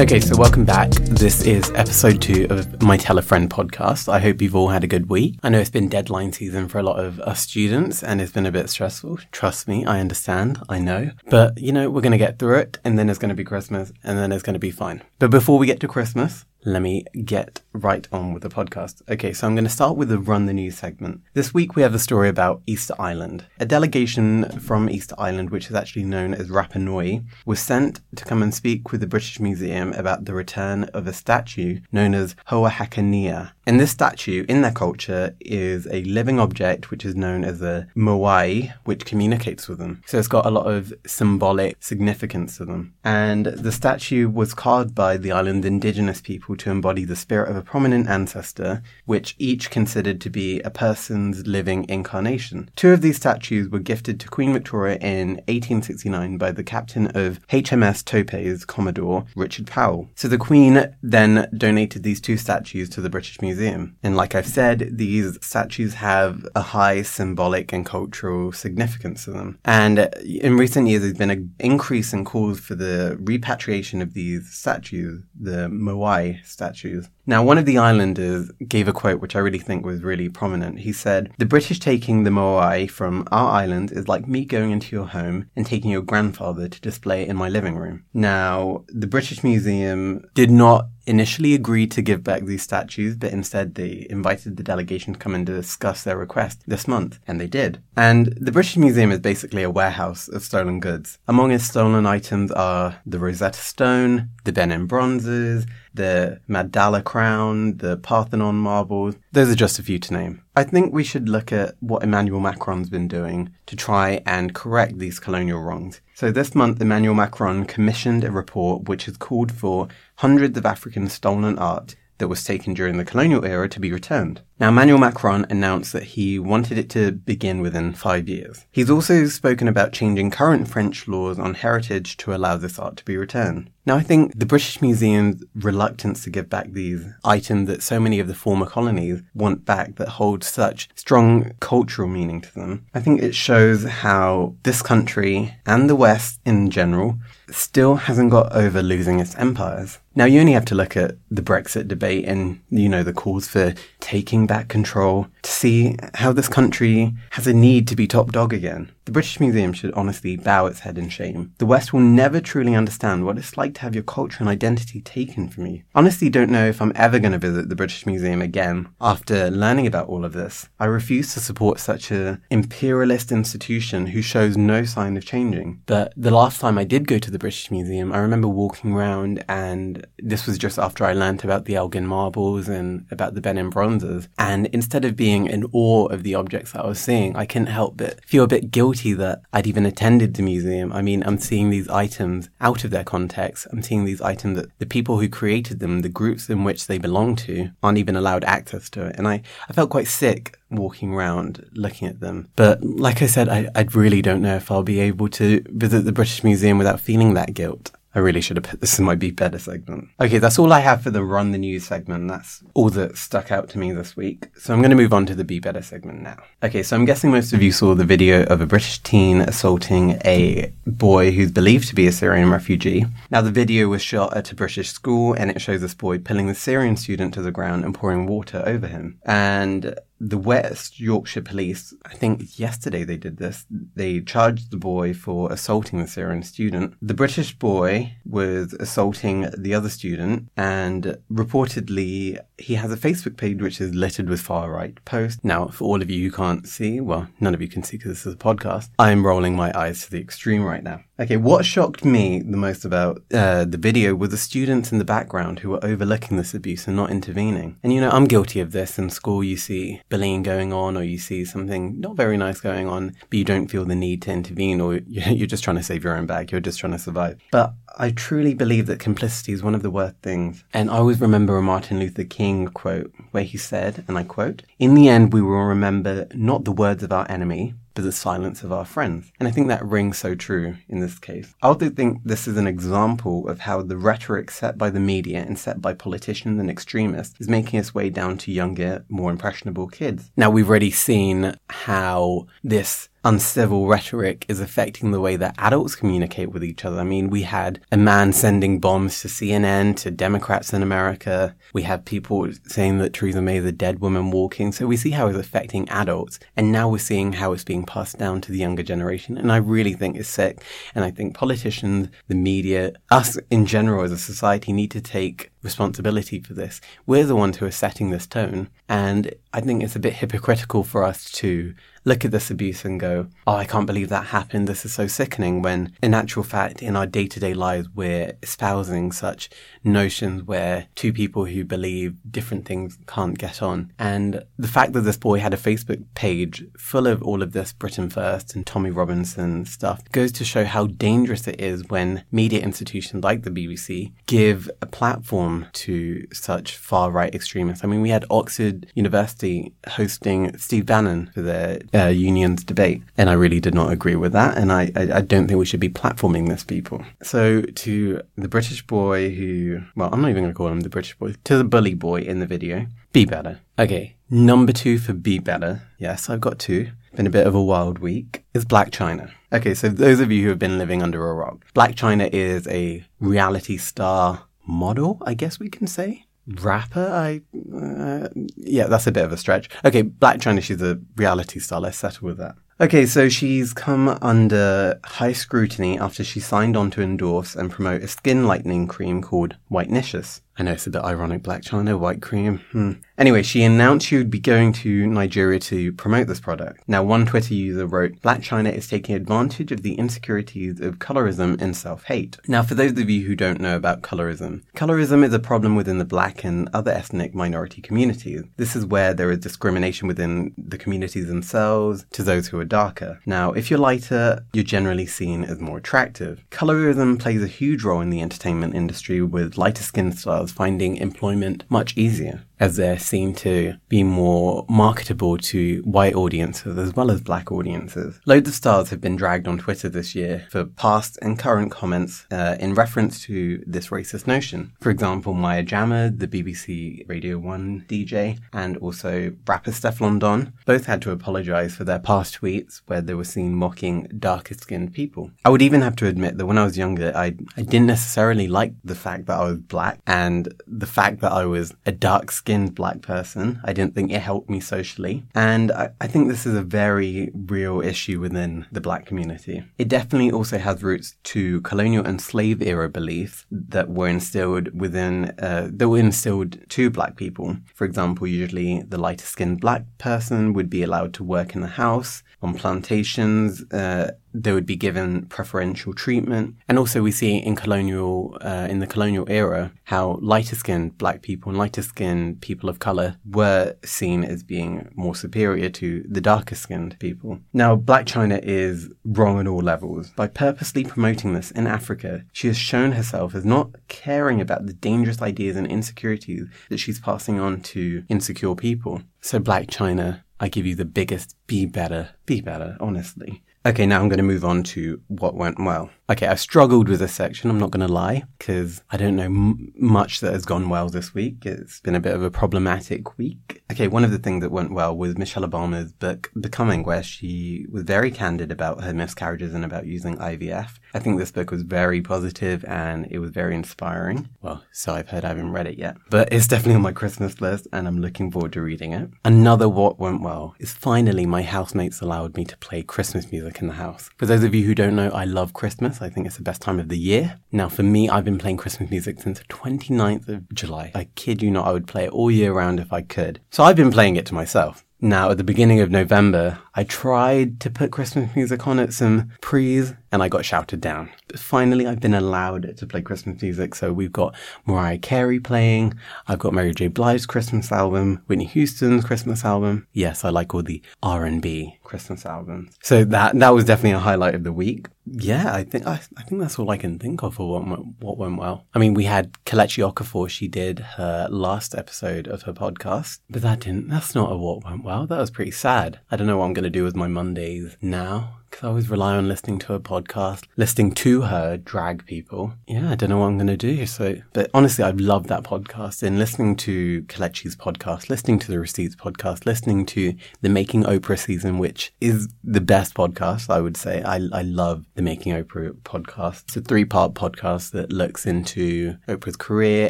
Okay, so welcome back. This is episode two of my Tell a Friend podcast. I hope you've all had a good week. I know it's been deadline season for a lot of us students and it's been a bit stressful. Trust me, I understand. I know. But, you know, we're going to get through it and then it's going to be Christmas and then it's going to be fine. But before we get to Christmas, let me get right on with the podcast. Okay, so I'm going to start with the Run the News segment. This week we have a story about Easter Island. A delegation from Easter Island, which is actually known as Rapa Nui, was sent to come and speak with the British Museum about the return of a statue known as Hoa Hakanea. And this statue, in their culture, is a living object which is known as a moai, which communicates with them. So it's got a lot of symbolic significance to them. And the statue was carved by the island's indigenous people to embody the spirit of a prominent ancestor, which each considered to be a person's living incarnation. Two of these statues were gifted to Queen Victoria in 1869 by the captain of HMS Topaz, Commodore Richard Powell. So the Queen then donated these two statues to the British Museum. And like I've said, these statues have a high symbolic and cultural significance to them. And in recent years, there's been an increase in calls for the repatriation of these statues, the Moai statues. Now, one of the islanders gave a quote which I really think was really prominent. He said, The British taking the Moai from our island is like me going into your home and taking your grandfather to display in my living room. Now, the British Museum did not initially agreed to give back these statues, but instead they invited the delegation to come and discuss their request this month, and they did. And the British Museum is basically a warehouse of stolen goods. Among its stolen items are the Rosetta Stone, the Benin bronzes, the Magdala crown, the Parthenon marbles. Those are just a few to name. I think we should look at what Emmanuel Macron's been doing to try and correct these colonial wrongs. So this month, Emmanuel Macron commissioned a report which has called for hundreds of African stolen art that was taken during the colonial era to be returned. Now, Emmanuel Macron announced that he wanted it to begin within five years. He's also spoken about changing current French laws on heritage to allow this art to be returned. Now, I think the British Museum's reluctance to give back these items that so many of the former colonies want back that hold such strong cultural meaning to them, I think it shows how this country and the West in general still hasn't got over losing its empires. Now, you only have to look at the Brexit debate and, you know, the calls for taking back control to see how this country has a need to be top dog again. The British Museum should honestly bow its head in shame. The West will never truly understand what it's like to have your culture and identity taken from you. Honestly, don't know if I'm ever going to visit the British Museum again after learning about all of this. I refuse to support such an imperialist institution who shows no sign of changing. But the last time I did go to the British Museum, I remember walking around and this was just after I learnt about the Elgin marbles and about the Benin bronzes. And instead of being in awe of the objects that I was seeing, I couldn't help but feel a bit guilty guilty that I'd even attended the museum. I mean, I'm seeing these items out of their context. I'm seeing these items that the people who created them, the groups in which they belong to, aren't even allowed access to it. And I, I felt quite sick walking around looking at them. But like I said, I, I really don't know if I'll be able to visit the British Museum without feeling that guilt. I really should have put this in my Be Better segment. Okay, that's all I have for the Run the News segment. That's all that stuck out to me this week. So I'm going to move on to the Be Better segment now. Okay, so I'm guessing most of you saw the video of a British teen assaulting a boy who's believed to be a Syrian refugee. Now, the video was shot at a British school and it shows this boy pulling the Syrian student to the ground and pouring water over him. And the West Yorkshire Police, I think yesterday they did this, they charged the boy for assaulting the Syrian student. The British boy was assaulting the other student, and reportedly he has a Facebook page which is littered with far right posts. Now, for all of you who can't see, well, none of you can see because this is a podcast, I'm rolling my eyes to the extreme right now. Okay, what shocked me the most about uh, the video were the students in the background who were overlooking this abuse and not intervening. And you know, I'm guilty of this in school. You see bullying going on, or you see something not very nice going on, but you don't feel the need to intervene, or you're just trying to save your own bag. You're just trying to survive. But I truly believe that complicity is one of the worst things. And I always remember a Martin Luther King quote where he said, and I quote, In the end, we will remember not the words of our enemy, but the silence of our friends. And I think that rings so true in this case. I also think this is an example of how the rhetoric set by the media and set by politicians and extremists is making its way down to younger, more impressionable kids. Now, we've already seen how this uncivil rhetoric is affecting the way that adults communicate with each other. I mean, we had a man sending bombs to CNN, to Democrats in America. We have people saying that Theresa May is a dead woman walking. So we see how it's affecting adults. And now we're seeing how it's being passed down to the younger generation. And I really think it's sick. And I think politicians, the media, us in general as a society need to take responsibility for this. We're the ones who are setting this tone. And I think it's a bit hypocritical for us to look at this abuse and go, oh, I can't believe that happened. This is so sickening. When in actual fact, in our day to day lives, we're espousing such notions where two people who believe different things can't get on. And the fact that this boy had a Facebook page full of all of this Britain First and Tommy Robinson stuff goes to show how dangerous it is when media institutions like the BBC give a platform to such far right extremists. I mean, we had Oxford University hosting Steve Bannon for their uh, unions debate. And I really did not agree with that. And I, I, I don't think we should be platforming this people. So to the British boy who, well, I'm not even going to call him the British boy, to the bully boy in the video, be better. Okay. Number two for be better. Yes, I've got two. Been a bit of a wild week. Is Black Chyna. Okay, so those of you who have been living under a rock, Black Chyna is a reality star model, I guess we can say rapper. I uh, yeah, that's a bit of a stretch. Okay, Black Chyna. She's a reality star. Let's settle with that. Okay, so she's come under high scrutiny after she signed on to endorse and promote a skin lightening cream called Whitenicious. I know it's a bit ironic, Black Chyna, white cream. Hmm. Anyway, she announced she would be going to Nigeria to promote this product. Now, one Twitter user wrote, Black Chyna is taking advantage of the insecurities of colorism and self-hate. Now, for those of you who don't know about colorism, colorism is a problem within the black and other ethnic minority communities. This is where there is discrimination within the communities themselves to those who are darker. Now, if you're lighter, you're generally seen as more attractive. Colorism plays a huge role in the entertainment industry with lighter skin finding employment much easier as they're seen to be more marketable to white audiences as well as black audiences. Loads of stars have been dragged on Twitter this year for past and current comments uh, in reference to this racist notion. For example, Maya Jama, the BBC Radio 1 DJ, and also rapper Stefflon Don both had to apologize for their past tweets where they were seen mocking darker skinned people. I would even have to admit that when I was younger, I, I didn't necessarily like the fact that I was black and the fact that I was a dark skinned black person. I didn't think it helped me socially. And I, I, think this is a very real issue within the black community. It definitely also has roots to colonial and slave era beliefs that were instilled within, uh, that were instilled to black people. For example, usually the lighter skinned black person would be allowed to work in the house, on plantations, uh, they would be given preferential treatment. And also we see in colonial, uh, in the colonial era, how lighter skinned black people and lighter skinned people of color were seen as being more superior to the darker skinned people. Now, Black Chyna is wrong on all levels. By purposely promoting this in Africa, she has shown herself as not caring about the dangerous ideas and insecurities that she's passing on to insecure people. So Black Chyna I give you the biggest be better, be better, honestly. Okay, now I'm going to move on to what went well. Okay, I struggled with this section, I'm not going to lie, because I don't know m- much that has gone well this week. It's been a bit of a problematic week. Okay, one of the things that went well was Michelle Obama's book, Becoming, where she was very candid about her miscarriages and about using IVF. I think this book was very positive and it was very inspiring. Well, so I've heard, I haven't read it yet, but it's definitely on my Christmas list and I'm looking forward to reading it. Another what went well is finally my housemates allowed me to play Christmas music in the house. For those of you who don't know, I love Christmas. I think it's the best time of the year. Now, for me, I've been playing Christmas music since the 29th of July. I kid you not, I would play it all year round if I could. So I've been playing it to myself. Now, at the beginning of November, I tried to put Christmas music on at some pre's and I got shouted down. But finally, I've been allowed to play Christmas music. So we've got Mariah Carey playing. I've got Mary J. Blige's Christmas album, Whitney Houston's Christmas album. Yes, I like all the R&B Christmas albums. So that, that was definitely a highlight of the week. Yeah, I think, I, I think that's all I can think of for what went, what went well. I mean, we had Kelechi Okafor. She did her last episode of her podcast, but that didn't, that's not a what went well. That was pretty sad. I don't know what I'm going to do with my Mondays now Because I always rely on listening to a podcast, listening to her drag people. Yeah, I don't know what I'm going to do. So, but honestly, I've loved that podcast and listening to Kelechi's podcast, listening to the Receipts podcast, listening to the Making Oprah season, which is the best podcast, I would say. I, I love the Making Oprah podcast. It's a three part podcast that looks into Oprah's career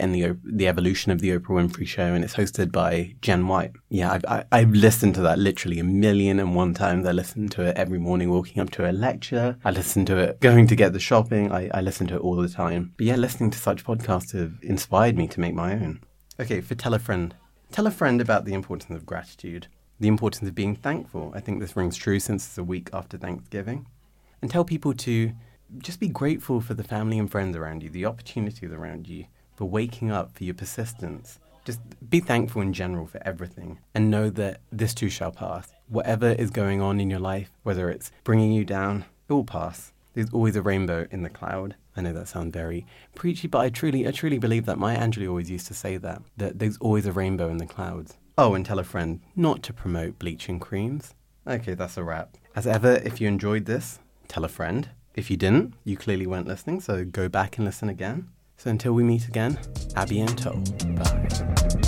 and the, the evolution of the Oprah Winfrey Show. And it's hosted by Jenn White. Yeah, I've, I, I've listened to that literally a million and one times. I listen to it every morning walking up to a lecture. I listen to it going to get the shopping. I, I listen to it all the time. But yeah, listening to such podcasts have inspired me to make my own. Okay, for tell a friend. Tell a friend about the importance of gratitude, the importance of being thankful. I think this rings true since it's a week after Thanksgiving. And tell people to just be grateful for the family and friends around you, the opportunities around you, for waking up, for your persistence. Just be thankful in general for everything and know that this too shall pass. Whatever is going on in your life, whether it's bringing you down, it will pass. There's always a rainbow in the cloud. I know that sounds very preachy, but I truly, I truly believe that. Maya Angelou always used to say that, that there's always a rainbow in the clouds. Oh, and tell a friend not to promote bleaching creams. Okay, that's a wrap. As ever, if you enjoyed this, tell a friend. If you didn't, you clearly weren't listening, so go back and listen again. So until we meet again, à bientôt. Bye.